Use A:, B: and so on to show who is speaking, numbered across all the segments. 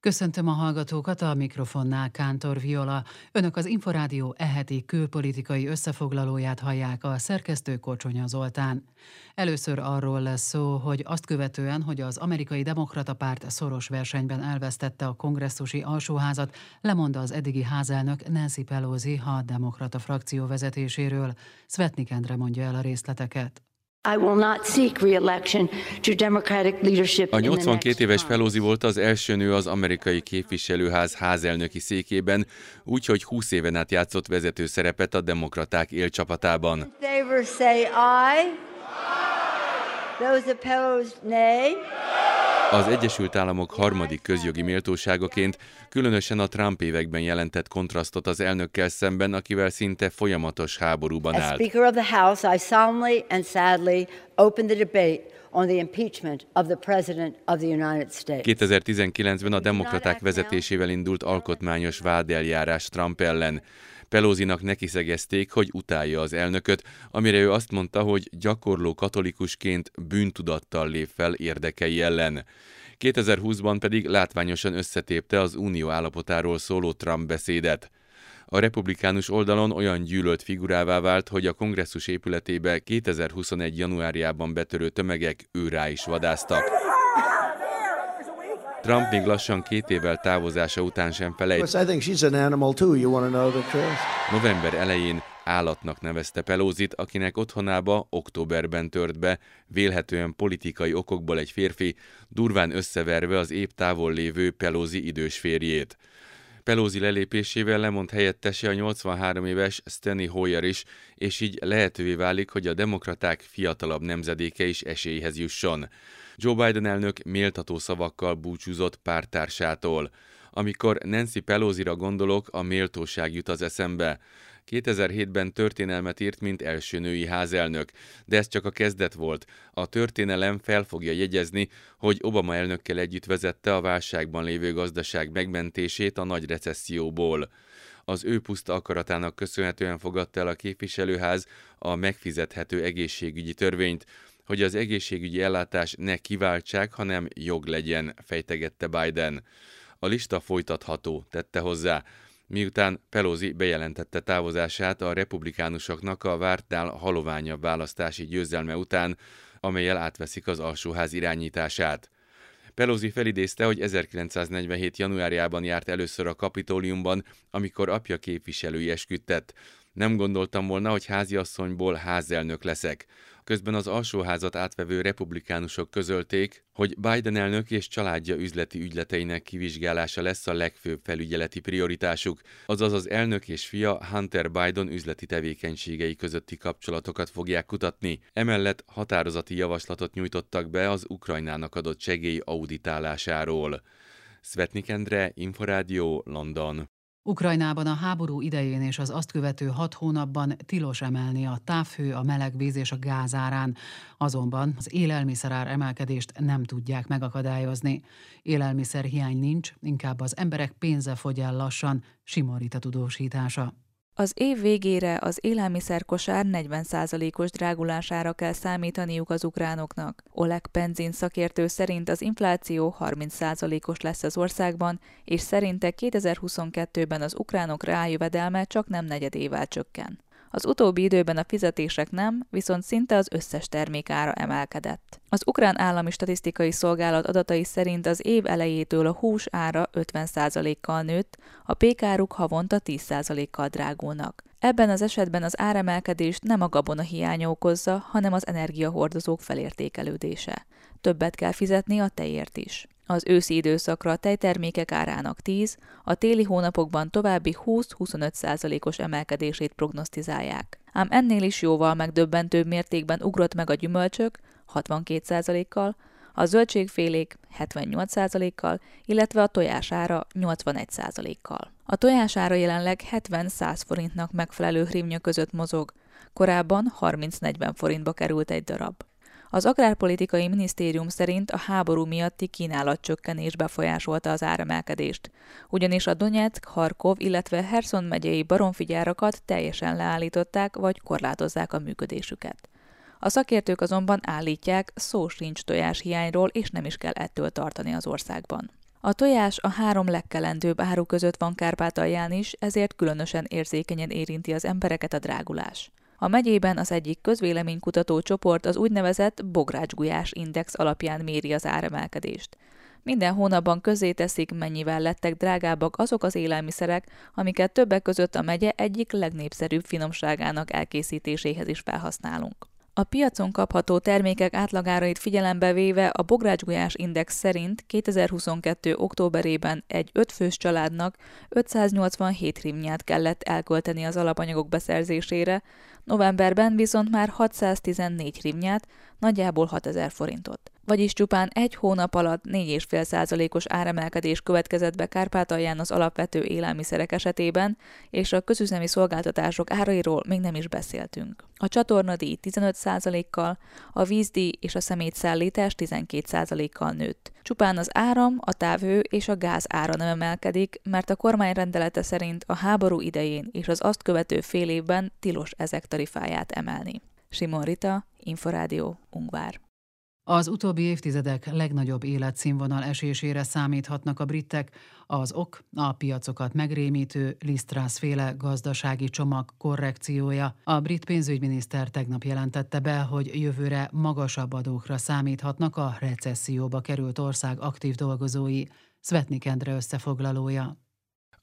A: Köszöntöm a hallgatókat a mikrofonnál Kántor Viola. Önök az Inforádió eheti külpolitikai összefoglalóját hallják a szerkesztő Kocsonya Zoltán. Először arról lesz szó, hogy azt követően, hogy az amerikai demokrata párt szoros versenyben elvesztette a kongresszusi alsóházat, lemond az eddigi házelnök Nancy Pelosi a demokrata frakció vezetéséről. Svetnik Endre mondja el a részleteket.
B: A 82 éves Pelosi volt az első nő az amerikai képviselőház házelnöki székében, úgyhogy 20 éven át játszott vezető szerepet a demokraták élcsapatában. Those opposed, nay. Az Egyesült Államok harmadik közjogi méltóságaként különösen a Trump években jelentett kontrasztot az elnökkel szemben, akivel szinte folyamatos háborúban állt. Speaker of the House, I solemnly and sadly open the debate on the impeachment of the President of the United States. 2019-ben a demokraták vezetésével indult alkotmányos vádeljárás Trump ellen. Pelózinak nekiszegezték, hogy utálja az elnököt, amire ő azt mondta, hogy gyakorló katolikusként bűntudattal lép fel érdekei ellen. 2020-ban pedig látványosan összetépte az unió állapotáról szóló Trump beszédet. A republikánus oldalon olyan gyűlölt figurává vált, hogy a kongresszus épületébe 2021. januárjában betörő tömegek őrá is vadáztak. Trump még lassan két évvel távozása után sem felejt. November elején állatnak nevezte Pelózit, akinek otthonába októberben tört be, vélhetően politikai okokból egy férfi, durván összeverve az épp távol lévő Pelózi idős férjét. Pelózi lelépésével lemond helyettese a 83 éves Steny Hoyer is, és így lehetővé válik, hogy a demokraták fiatalabb nemzedéke is esélyhez jusson. Joe Biden elnök méltató szavakkal búcsúzott pártársától. Amikor Nancy Pelosi-ra gondolok, a méltóság jut az eszembe. 2007-ben történelmet írt, mint első női házelnök, de ez csak a kezdet volt. A történelem fel fogja jegyezni, hogy Obama elnökkel együtt vezette a válságban lévő gazdaság megmentését a nagy recesszióból. Az ő puszta akaratának köszönhetően fogadta el a képviselőház a megfizethető egészségügyi törvényt, hogy az egészségügyi ellátás ne kiváltsák, hanem jog legyen, fejtegette Biden. A lista folytatható, tette hozzá, miután Pelosi bejelentette távozását a republikánusoknak a vártnál haloványabb választási győzelme után, amelyel átveszik az alsóház irányítását. Pelosi felidézte, hogy 1947. januárjában járt először a kapitóliumban, amikor apja képviselői esküdtett. Nem gondoltam volna, hogy háziasszonyból házelnök leszek. Közben az alsóházat átvevő republikánusok közölték, hogy Biden elnök és családja üzleti ügyleteinek kivizsgálása lesz a legfőbb felügyeleti prioritásuk, azaz az elnök és fia Hunter Biden üzleti tevékenységei közötti kapcsolatokat fogják kutatni. Emellett határozati javaslatot nyújtottak be az Ukrajnának adott segély auditálásáról. Svetnik Endre, Inforádió, London.
A: Ukrajnában a háború idején és az azt követő hat hónapban tilos emelni a távhő, a meleg víz és a gázárán, azonban az élelmiszerár emelkedést nem tudják megakadályozni. Élelmiszer hiány nincs, inkább az emberek pénze fogy el lassan, Simorita tudósítása.
C: Az év végére az élelmiszerkosár 40%-os drágulására kell számítaniuk az ukránoknak. Oleg Penzin szakértő szerint az infláció 30%-os lesz az országban, és szerinte 2022-ben az ukránok rájövedelme csak nem negyedével csökken. Az utóbbi időben a fizetések nem, viszont szinte az összes termék ára emelkedett. Az Ukrán Állami Statisztikai Szolgálat adatai szerint az év elejétől a hús ára 50%-kal nőtt, a pékáruk havonta 10%-kal drágulnak. Ebben az esetben az áremelkedést nem a gabona hiánya okozza, hanem az energiahordozók felértékelődése. Többet kell fizetni a tejért is. Az őszi időszakra a tejtermékek árának 10, a téli hónapokban további 20-25 százalékos emelkedését prognosztizálják. Ám ennél is jóval megdöbbentőbb mértékben ugrott meg a gyümölcsök 62 százalékkal, a zöldségfélék 78 százalékkal, illetve a tojására 81 százalékkal. A tojására jelenleg 70-100 forintnak megfelelő hrímnya között mozog, korábban 30-40 forintba került egy darab. Az Agrárpolitikai Minisztérium szerint a háború miatti kínálatcsökkenés befolyásolta az áremelkedést, ugyanis a Donetsk, Harkov, illetve Herson megyei baromfigyárakat teljesen leállították vagy korlátozzák a működésüket. A szakértők azonban állítják, szó sincs tojás hiányról, és nem is kell ettől tartani az országban. A tojás a három legkelendőbb áru között van Kárpátalján is, ezért különösen érzékenyen érinti az embereket a drágulás. A megyében az egyik közvéleménykutató csoport az úgynevezett bográcsgulyás index alapján méri az áremelkedést. Minden hónapban közé teszik, mennyivel lettek drágábbak azok az élelmiszerek, amiket többek között a megye egyik legnépszerűbb finomságának elkészítéséhez is felhasználunk. A piacon kapható termékek átlagárait figyelembe véve a Bográcsgulyás Index szerint 2022. októberében egy ötfős családnak 587 rimnyát kellett elkölteni az alapanyagok beszerzésére, novemberben viszont már 614 rimnyát, nagyjából 6000 forintot vagyis csupán egy hónap alatt 4,5%-os áremelkedés következett be Kárpátalján az alapvető élelmiszerek esetében, és a közüzemi szolgáltatások árairól még nem is beszéltünk. A csatornadíj 15%-kal, a vízdíj és a szemétszállítás 12%-kal nőtt. Csupán az áram, a távhő és a gáz ára nem emelkedik, mert a kormány rendelete szerint a háború idején és az azt követő fél évben tilos ezek tarifáját emelni. Simon Rita, Inforádió, Ungvár.
A: Az utóbbi évtizedek legnagyobb életszínvonal esésére számíthatnak a britek, az ok a piacokat megrémítő Lisztrász féle gazdasági csomag korrekciója. A brit pénzügyminiszter tegnap jelentette be, hogy jövőre magasabb adókra számíthatnak a recesszióba került ország aktív dolgozói. Svetnik Endre összefoglalója.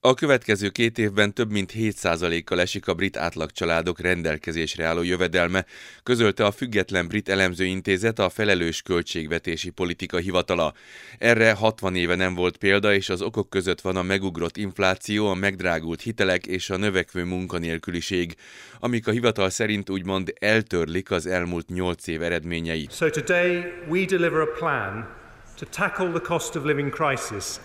B: A következő két évben több mint 7%-kal esik a brit átlagcsaládok rendelkezésre álló jövedelme, közölte a független brit elemzőintézet a felelős költségvetési politika hivatala. Erre 60 éve nem volt példa, és az okok között van a megugrott infláció, a megdrágult hitelek és a növekvő munkanélküliség, amik a hivatal szerint úgymond eltörlik az elmúlt 8 év eredményeit. So today we deliver a plan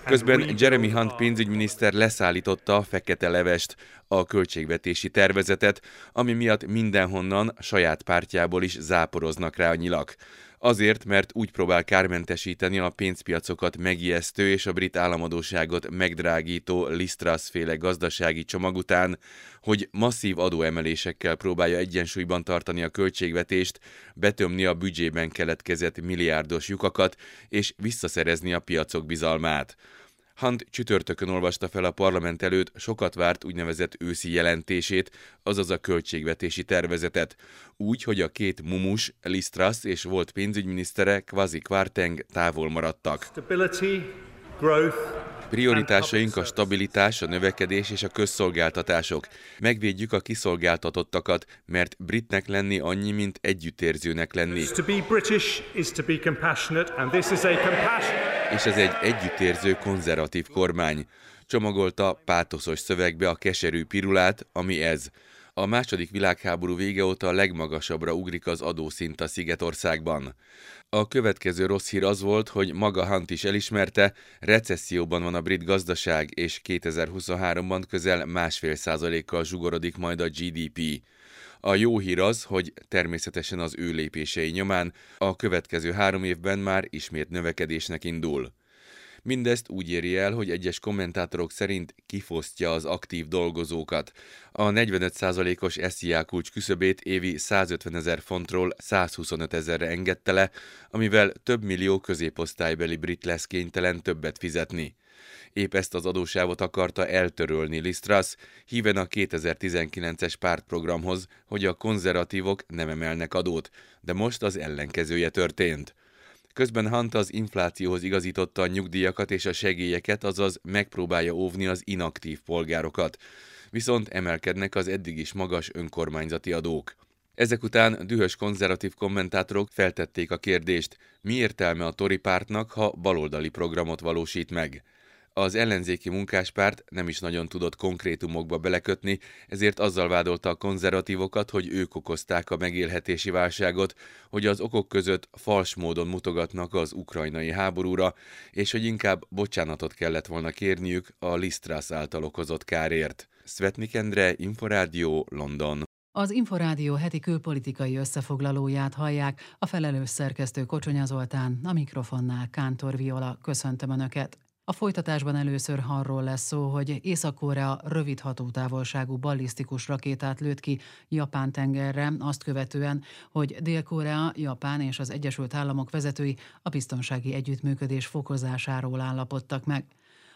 B: Közben Jeremy Hunt pénzügyminiszter leszállította a fekete levest, a költségvetési tervezetet, ami miatt mindenhonnan saját pártjából is záporoznak rá a nyilak. Azért, mert úgy próbál kármentesíteni a pénzpiacokat megijesztő és a brit államadóságot megdrágító Lisztrasz féle gazdasági csomag után, hogy masszív adóemelésekkel próbálja egyensúlyban tartani a költségvetést, betömni a büdzsében keletkezett milliárdos lyukakat és visszaszerezni a piacok bizalmát. Hunt csütörtökön olvasta fel a parlament előtt sokat várt úgynevezett őszi jelentését, azaz a költségvetési tervezetet, úgy, hogy a két mumus, Lisztrasz és volt pénzügyminisztere, Kvazi Kvarteng távol maradtak. Stability, growth, Prioritásaink a stabilitás, a növekedés és a közszolgáltatások. Megvédjük a kiszolgáltatottakat, mert britnek lenni annyi, mint együttérzőnek lenni. És ez egy együttérző konzervatív kormány. Csomagolta pátoszos szövegbe a keserű pirulát, ami ez. A második világháború vége óta a legmagasabbra ugrik az adószint a Szigetországban. A következő rossz hír az volt, hogy maga Hunt is elismerte, recesszióban van a brit gazdaság, és 2023-ban közel másfél százalékkal zsugorodik majd a GDP. A jó hír az, hogy természetesen az ő lépései nyomán a következő három évben már ismét növekedésnek indul. Mindezt úgy éri el, hogy egyes kommentátorok szerint kifosztja az aktív dolgozókat. A 45%-os SZIA kulcs küszöbét évi 150 ezer fontról 125 ezerre engedte le, amivel több millió középosztálybeli brit lesz kénytelen többet fizetni. Épp ezt az adósávot akarta eltörölni Lisztrasz, híven a 2019-es pártprogramhoz, hogy a konzervatívok nem emelnek adót, de most az ellenkezője történt. Közben Hunt az inflációhoz igazította a nyugdíjakat és a segélyeket, azaz megpróbálja óvni az inaktív polgárokat. Viszont emelkednek az eddig is magas önkormányzati adók. Ezek után dühös konzervatív kommentátorok feltették a kérdést, mi értelme a Tori pártnak, ha baloldali programot valósít meg. Az ellenzéki munkáspárt nem is nagyon tudott konkrétumokba belekötni, ezért azzal vádolta a konzervatívokat, hogy ők okozták a megélhetési válságot, hogy az okok között fals módon mutogatnak az ukrajnai háborúra, és hogy inkább bocsánatot kellett volna kérniük a Lisztrász által okozott kárért. Svetnik Endre, Inforádió, London.
A: Az Inforádió heti külpolitikai összefoglalóját hallják, a felelős szerkesztő Kocsonya Zoltán, a mikrofonnál Kántor Viola. Köszöntöm Önöket! A folytatásban először arról lesz szó, hogy Észak-Korea rövid hatótávolságú ballisztikus rakétát lőtt ki Japán tengerre, azt követően, hogy Dél-Korea, Japán és az Egyesült Államok vezetői a biztonsági együttműködés fokozásáról állapodtak meg.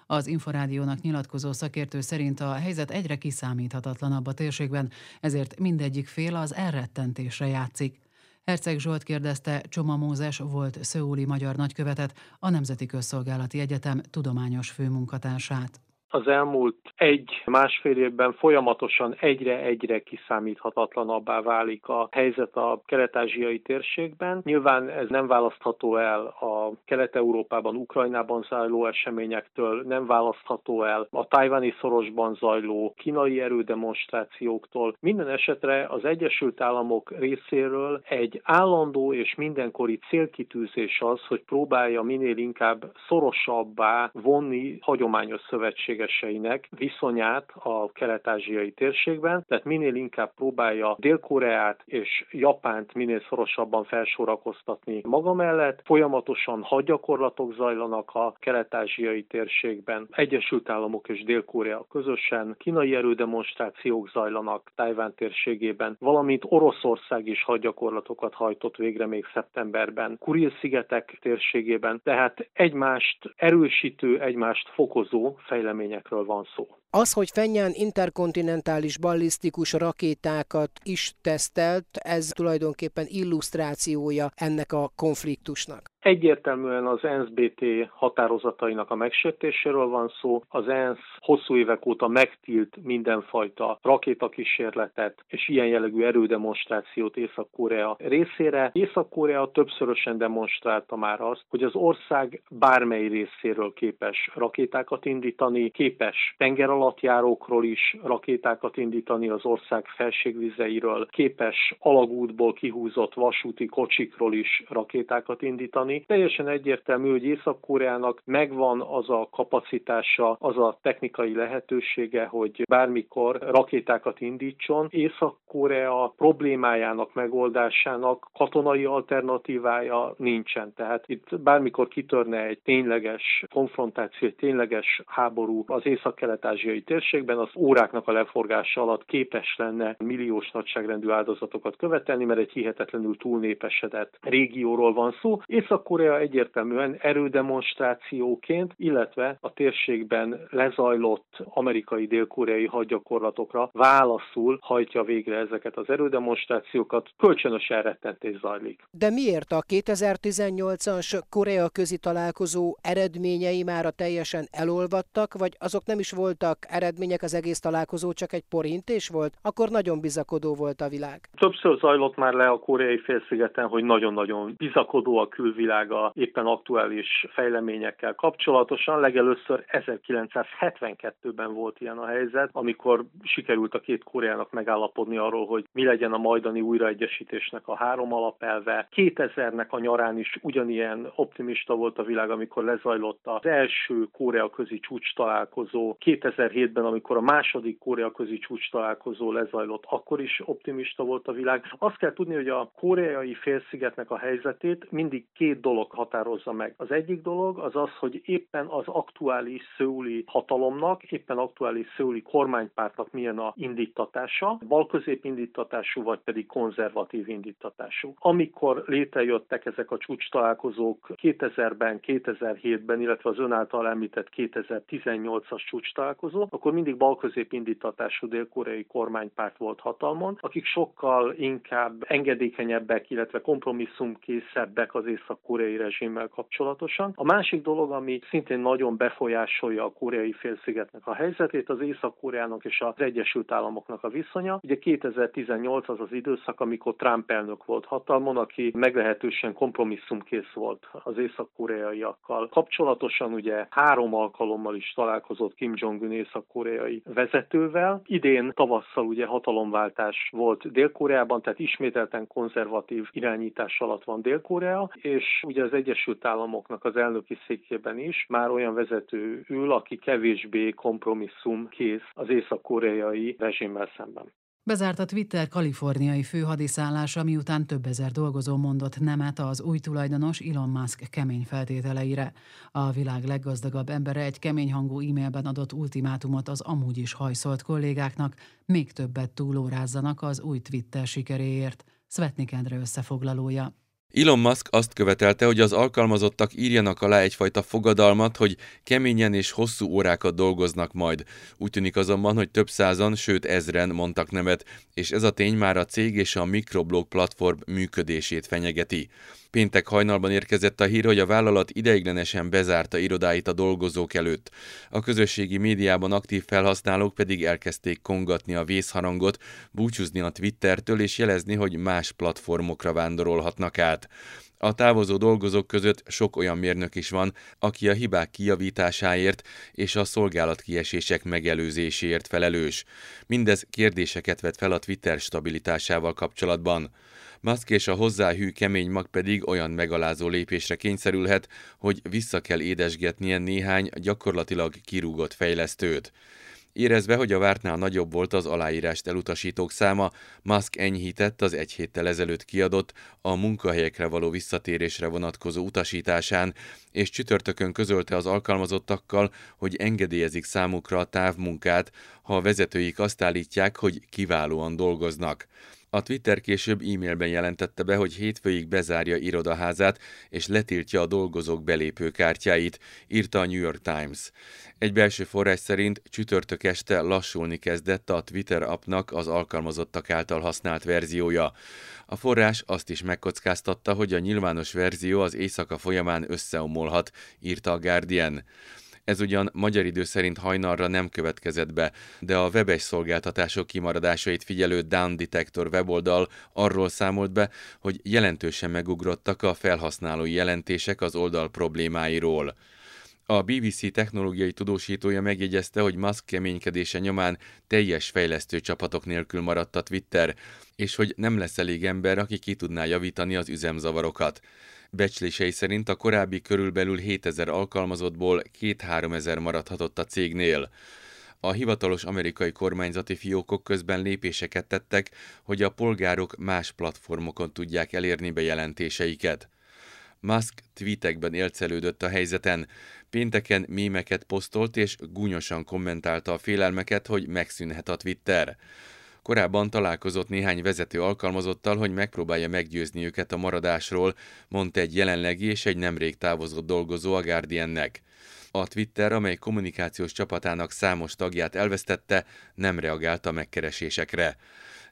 A: Az Inforádiónak nyilatkozó szakértő szerint a helyzet egyre kiszámíthatatlanabb a térségben, ezért mindegyik fél az elrettentésre játszik. Herceg Zsolt kérdezte Csoma Mózes volt szöuli magyar nagykövetet, a Nemzeti Közszolgálati Egyetem tudományos főmunkatársát
D: az elmúlt egy-másfél évben folyamatosan egyre-egyre kiszámíthatatlanabbá válik a helyzet a kelet-ázsiai térségben. Nyilván ez nem választható el a Kelet-Európában, Ukrajnában zajló eseményektől, nem választható el a tajvani szorosban zajló kínai erődemonstrációktól. Minden esetre az Egyesült Államok részéről egy állandó és mindenkori célkitűzés az, hogy próbálja minél inkább szorosabbá vonni hagyományos szövetséget szövetségeseinek viszonyát a kelet-ázsiai térségben, tehát minél inkább próbálja Dél-Koreát és Japánt minél szorosabban felsorakoztatni maga mellett. Folyamatosan hadgyakorlatok zajlanak a kelet-ázsiai térségben. Egyesült Államok és Dél-Korea közösen kínai erődemonstrációk zajlanak Tájván térségében, valamint Oroszország is hadgyakorlatokat hajtott végre még szeptemberben Kuril-szigetek térségében, tehát egymást erősítő, egymást fokozó fejlemények eredményekről van szó.
E: Az, hogy Fenyán interkontinentális ballisztikus rakétákat is tesztelt, ez tulajdonképpen illusztrációja ennek a konfliktusnak.
D: Egyértelműen az ENSZ-BT határozatainak a megsértéséről van szó. Az ENSZ hosszú évek óta megtilt mindenfajta rakétakísérletet és ilyen jellegű erődemonstrációt Észak-Korea részére. Észak-Korea többszörösen demonstrálta már azt, hogy az ország bármely részéről képes rakétákat indítani, képes tengeralattjárókról is rakétákat indítani az ország felségvizeiről, képes alagútból kihúzott vasúti kocsikról is rakétákat indítani, tenni. Teljesen egyértelmű, hogy Észak-Koreának megvan az a kapacitása, az a technikai lehetősége, hogy bármikor rakétákat indítson. Észak-Korea problémájának megoldásának katonai alternatívája nincsen. Tehát itt bármikor kitörne egy tényleges konfrontáció, egy tényleges háború az észak-kelet-ázsiai térségben, az óráknak a leforgása alatt képes lenne milliós nagyságrendű áldozatokat követelni, mert egy hihetetlenül túlnépesedett régióról van szó. Észak Észak-Korea egyértelműen erődemonstrációként, illetve a térségben lezajlott amerikai dél-koreai hadgyakorlatokra válaszul hajtja végre ezeket az erődemonstrációkat, kölcsönös elrettentés zajlik.
E: De miért a 2018-as Korea közi találkozó eredményei már a teljesen elolvadtak, vagy azok nem is voltak eredmények, az egész találkozó csak egy porintés volt? Akkor nagyon bizakodó volt a világ.
D: Többször zajlott már le a koreai félszigeten, hogy nagyon-nagyon bizakodó a külvilág, világa éppen aktuális fejleményekkel kapcsolatosan. Legelőször 1972-ben volt ilyen a helyzet, amikor sikerült a két Koreának megállapodni arról, hogy mi legyen a majdani újraegyesítésnek a három alapelve. 2000-nek a nyarán is ugyanilyen optimista volt a világ, amikor lezajlott az első Korea közi csúcs találkozó. 2007-ben, amikor a második Korea közi csúcs találkozó lezajlott, akkor is optimista volt a világ. Azt kell tudni, hogy a koreai félszigetnek a helyzetét mindig két dolog határozza meg. Az egyik dolog az az, hogy éppen az aktuális szőuli hatalomnak, éppen aktuális szőuli kormánypártnak milyen a indítatása, balközép indítatású, vagy pedig konzervatív indítatású. Amikor létrejöttek ezek a csúcs találkozók 2000-ben, 2007-ben, illetve az ön által említett 2018-as csúcs találkozó, akkor mindig balközép indítatású dél-koreai kormánypárt volt hatalmon, akik sokkal inkább engedékenyebbek, illetve kompromisszumkészebbek az észak koreai rezsimmel kapcsolatosan. A másik dolog, ami szintén nagyon befolyásolja a koreai félszigetnek a helyzetét, az Észak-Koreának és az Egyesült Államoknak a viszonya. Ugye 2018 az az időszak, amikor Trump elnök volt hatalmon, aki meglehetősen kompromisszumkész volt az észak-koreaiakkal. Kapcsolatosan ugye három alkalommal is találkozott Kim Jong-un észak-koreai vezetővel. Idén tavasszal ugye hatalomváltás volt Dél-Koreában, tehát ismételten konzervatív irányítás alatt van Dél-Korea, és ugye az Egyesült Államoknak az elnöki székében is már olyan vezető ül, aki kevésbé kompromisszum kész az észak-koreai rezsimmel szemben.
A: Bezárt a Twitter kaliforniai főhadiszállása, miután több ezer dolgozó mondott nemet az új tulajdonos Elon Musk kemény feltételeire. A világ leggazdagabb embere egy kemény hangú e-mailben adott ultimátumot az amúgy is hajszolt kollégáknak, még többet túlórázzanak az új Twitter sikeréért. Svetnik Endre összefoglalója.
B: Elon Musk azt követelte, hogy az alkalmazottak írjanak alá egyfajta fogadalmat, hogy keményen és hosszú órákat dolgoznak majd. Úgy tűnik azonban, hogy több százan, sőt ezren mondtak nemet, és ez a tény már a cég és a mikroblog platform működését fenyegeti. Péntek hajnalban érkezett a hír, hogy a vállalat ideiglenesen bezárta irodáit a dolgozók előtt. A közösségi médiában aktív felhasználók pedig elkezdték kongatni a vészharangot, búcsúzni a Twittertől és jelezni, hogy más platformokra vándorolhatnak át. A távozó dolgozók között sok olyan mérnök is van, aki a hibák kijavításáért és a szolgálatkiesések megelőzéséért felelős. Mindez kérdéseket vet fel a Twitter stabilitásával kapcsolatban. Musk és a hozzáhű kemény mag pedig olyan megalázó lépésre kényszerülhet, hogy vissza kell édesgetnie néhány gyakorlatilag kirúgott fejlesztőt. Érezve, hogy a vártnál nagyobb volt az aláírást elutasítók száma, Musk enyhített az egy héttel ezelőtt kiadott a munkahelyekre való visszatérésre vonatkozó utasításán, és csütörtökön közölte az alkalmazottakkal, hogy engedélyezik számukra a távmunkát, ha a vezetőik azt állítják, hogy kiválóan dolgoznak. A Twitter később e-mailben jelentette be, hogy hétfőig bezárja irodaházát és letiltja a dolgozók belépőkártyáit, írta a New York Times. Egy belső forrás szerint csütörtök este lassulni kezdett a Twitter appnak az alkalmazottak által használt verziója. A forrás azt is megkockáztatta, hogy a nyilvános verzió az éjszaka folyamán összeomolhat, írta a Guardian. Ez ugyan magyar idő szerint hajnalra nem következett be, de a webes szolgáltatások kimaradásait figyelő Down Detector weboldal arról számolt be, hogy jelentősen megugrottak a felhasználói jelentések az oldal problémáiról. A BBC technológiai tudósítója megjegyezte, hogy Musk keménykedése nyomán teljes fejlesztő csapatok nélkül maradt a Twitter, és hogy nem lesz elég ember, aki ki tudná javítani az üzemzavarokat. Becslései szerint a korábbi körülbelül 7000 alkalmazottból 2-3 ezer maradhatott a cégnél. A hivatalos amerikai kormányzati fiókok közben lépéseket tettek, hogy a polgárok más platformokon tudják elérni bejelentéseiket. Musk tweetekben élcelődött a helyzeten. Pénteken mémeket posztolt és gúnyosan kommentálta a félelmeket, hogy megszűnhet a Twitter. Korábban találkozott néhány vezető alkalmazottal, hogy megpróbálja meggyőzni őket a maradásról, mondta egy jelenlegi és egy nemrég távozott dolgozó a Guardiannek. A Twitter, amely kommunikációs csapatának számos tagját elvesztette, nem reagált a megkeresésekre.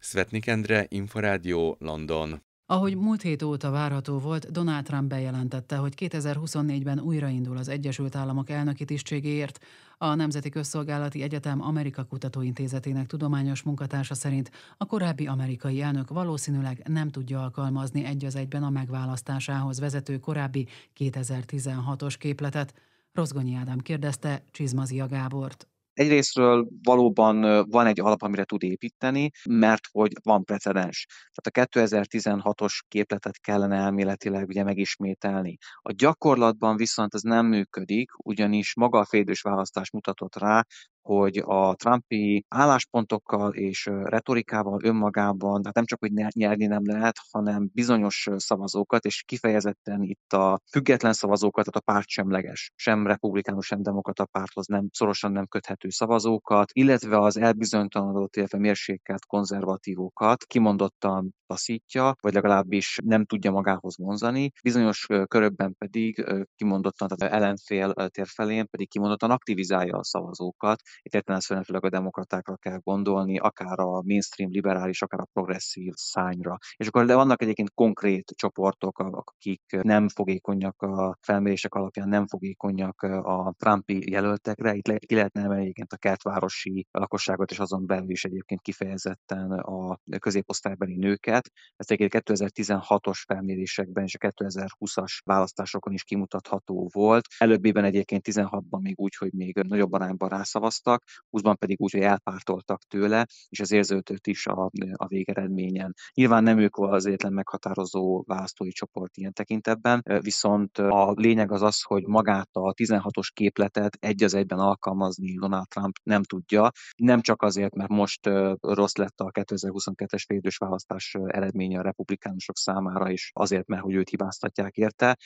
B: Svetnik Endre, Inforádió, London.
A: Ahogy múlt hét óta várható volt, Donald Trump bejelentette, hogy 2024-ben újraindul az Egyesült Államok elnöki tisztségéért. A Nemzeti Közszolgálati Egyetem Amerika Kutatóintézetének tudományos munkatársa szerint a korábbi amerikai elnök valószínűleg nem tudja alkalmazni egy az egyben a megválasztásához vezető korábbi 2016-os képletet. Rozgonyi Ádám kérdezte Csizmazia Gábort.
F: Egyrésztről valóban van egy alap, amire tud építeni, mert hogy van precedens. Tehát a 2016-os képletet kellene elméletileg ugye megismételni. A gyakorlatban viszont ez nem működik, ugyanis maga a félidős választás mutatott rá, hogy a Trumpi álláspontokkal és retorikával önmagában, tehát nem csak, hogy nyerni nem lehet, hanem bizonyos szavazókat, és kifejezetten itt a független szavazókat, tehát a pártsemleges, sem republikánus, sem demokrata párthoz nem, szorosan nem köthető szavazókat, illetve az elbizonytalanodott, illetve mérsékelt konzervatívókat kimondottan taszítja, vagy legalábbis nem tudja magához vonzani. Bizonyos körökben pedig kimondottan, tehát ellenfél tér felén pedig kimondottan aktivizálja a szavazókat, itt értelemszerűen főleg a demokratákra kell gondolni, akár a mainstream liberális, akár a progresszív szányra. És akkor de vannak egyébként konkrét csoportok, akik nem fogékonyak a felmérések alapján, nem fogékonyak a Trumpi jelöltekre. Itt le, ki lehetne egyébként a kertvárosi lakosságot, és azon belül is egyébként kifejezetten a középosztálybeli nőket. Ez egyébként 2016-os felmérésekben és a 2020-as választásokon is kimutatható volt. Előbbiben egyébként 16-ban még úgy, hogy még nagyobb arányban rászavaz szavaztak, 20-ban pedig úgy, hogy elpártoltak tőle, és ez érződött is a, a végeredményen. Nyilván nem ők az egyetlen meghatározó választói csoport ilyen tekintetben, viszont a lényeg az az, hogy magát a 16-os képletet egy az egyben alkalmazni Donald Trump nem tudja, nem csak azért, mert most rossz lett a 2022-es félidős választás eredménye a republikánusok számára, és azért, mert hogy őt hibáztatják érte,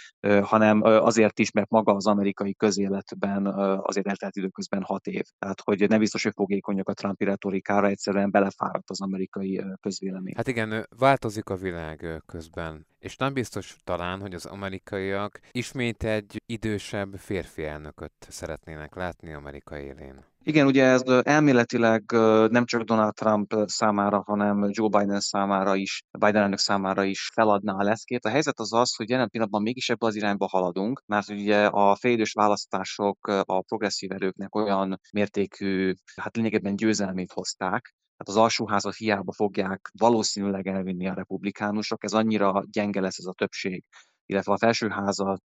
F: hanem azért is, mert maga az amerikai közéletben azért eltelt időközben hat év. Tehát, hogy nem biztos, hogy fogékonyak a Trumpi retorikára, egyszerűen belefáradt az amerikai közvélemény.
B: Hát igen, változik a világ közben, és nem biztos talán, hogy az amerikaiak ismét egy idősebb férfi elnököt szeretnének látni Amerika élén.
F: Igen, ugye ez elméletileg nem csak Donald Trump számára, hanem Joe Biden számára is, Biden elnök számára is feladná a leszkét. A helyzet az az, hogy jelen pillanatban mégis ebbe az irányba haladunk, mert ugye a félidős választások a progresszív erőknek olyan mértékű, hát lényegében győzelmét hozták, tehát az alsóházat hiába fogják valószínűleg elvinni a republikánusok, ez annyira gyenge lesz ez a többség, illetve a felsőházat,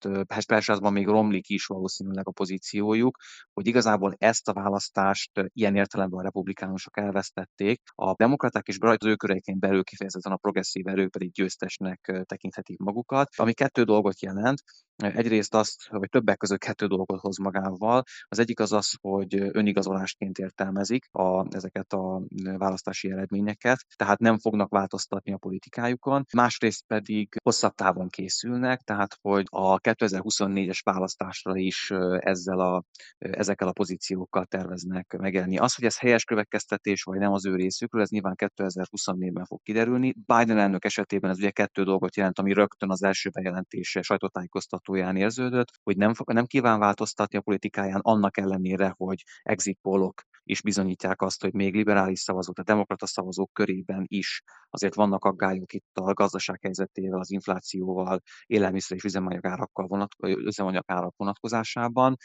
F: felsőházban még romlik is valószínűleg a pozíciójuk, hogy igazából ezt a választást ilyen értelemben a republikánusok elvesztették. A demokraták és az ő köreiként belül kifejezetten a progresszív erők pedig győztesnek tekinthetik magukat, ami kettő dolgot jelent. Egyrészt azt, vagy többek között kettő dolgot hoz magával. Az egyik az az, hogy önigazolásként értelmezik a, ezeket a választási eredményeket, tehát nem fognak változtatni a politikájukon. Másrészt pedig hosszabb távon készülnek, tehát hogy a 2024-es választásra is ezzel a, ezekkel a pozíciókkal terveznek megjelenni. Az, hogy ez helyes következtetés, vagy nem az ő részükről, ez nyilván 2024-ben fog kiderülni. Biden elnök esetében ez ugye kettő dolgot jelent, ami rögtön az első bejelentése sajtótájékoztató sajtóján érződött, hogy nem, nem kíván változtatni a politikáján, annak ellenére, hogy exit pollok is bizonyítják azt, hogy még liberális szavazók, a demokrata szavazók körében is azért vannak aggályok itt a gazdaság helyzetével, az inflációval, élelmiszer és üzemanyagárakkal vonat, üzemanyagárak vonatkozásában.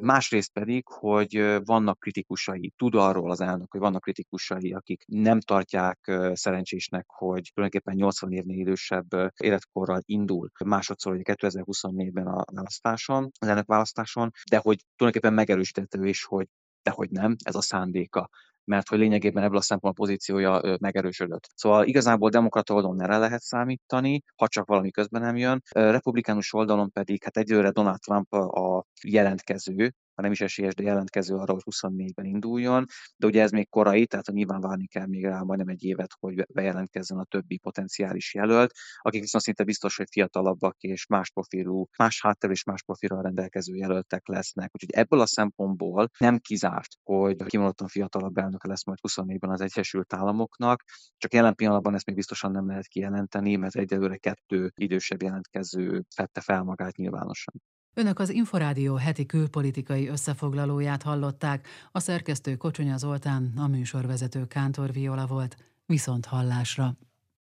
F: Másrészt pedig, hogy vannak kritikusai, tud arról az elnök, hogy vannak kritikusai, akik nem tartják szerencsésnek, hogy tulajdonképpen 80 évnél idősebb életkorral indul másodszor, hogy 2024-ben a választáson, az elnök választáson, de hogy tulajdonképpen megerősítette ő is, hogy dehogy nem, ez a szándéka mert hogy lényegében ebből a szempontból a pozíciója megerősödött. Szóval igazából demokrata oldalon erre lehet számítani, ha csak valami közben nem jön. Republikánus oldalon pedig hát egyőre Donald Trump a jelentkező, ha nem is esélyes, de jelentkező arra, hogy 24-ben induljon, de ugye ez még korai, tehát nyilván várni kell még rá majdnem egy évet, hogy bejelentkezzen a többi potenciális jelölt, akik viszont szinte biztos, hogy fiatalabbak és más profilú, más hátterű és más profilral rendelkező jelöltek lesznek. Úgyhogy ebből a szempontból nem kizárt, hogy kimondottan fiatalabb elnöke lesz majd 24-ben az Egyesült Államoknak, csak jelen pillanatban ezt még biztosan nem lehet kijelenteni, mert egyelőre kettő idősebb jelentkező fette fel magát nyilvánosan.
A: Önök az Inforádió heti külpolitikai összefoglalóját hallották, a szerkesztő Kocsonya Zoltán, a műsorvezető Kántor Viola volt, viszont hallásra.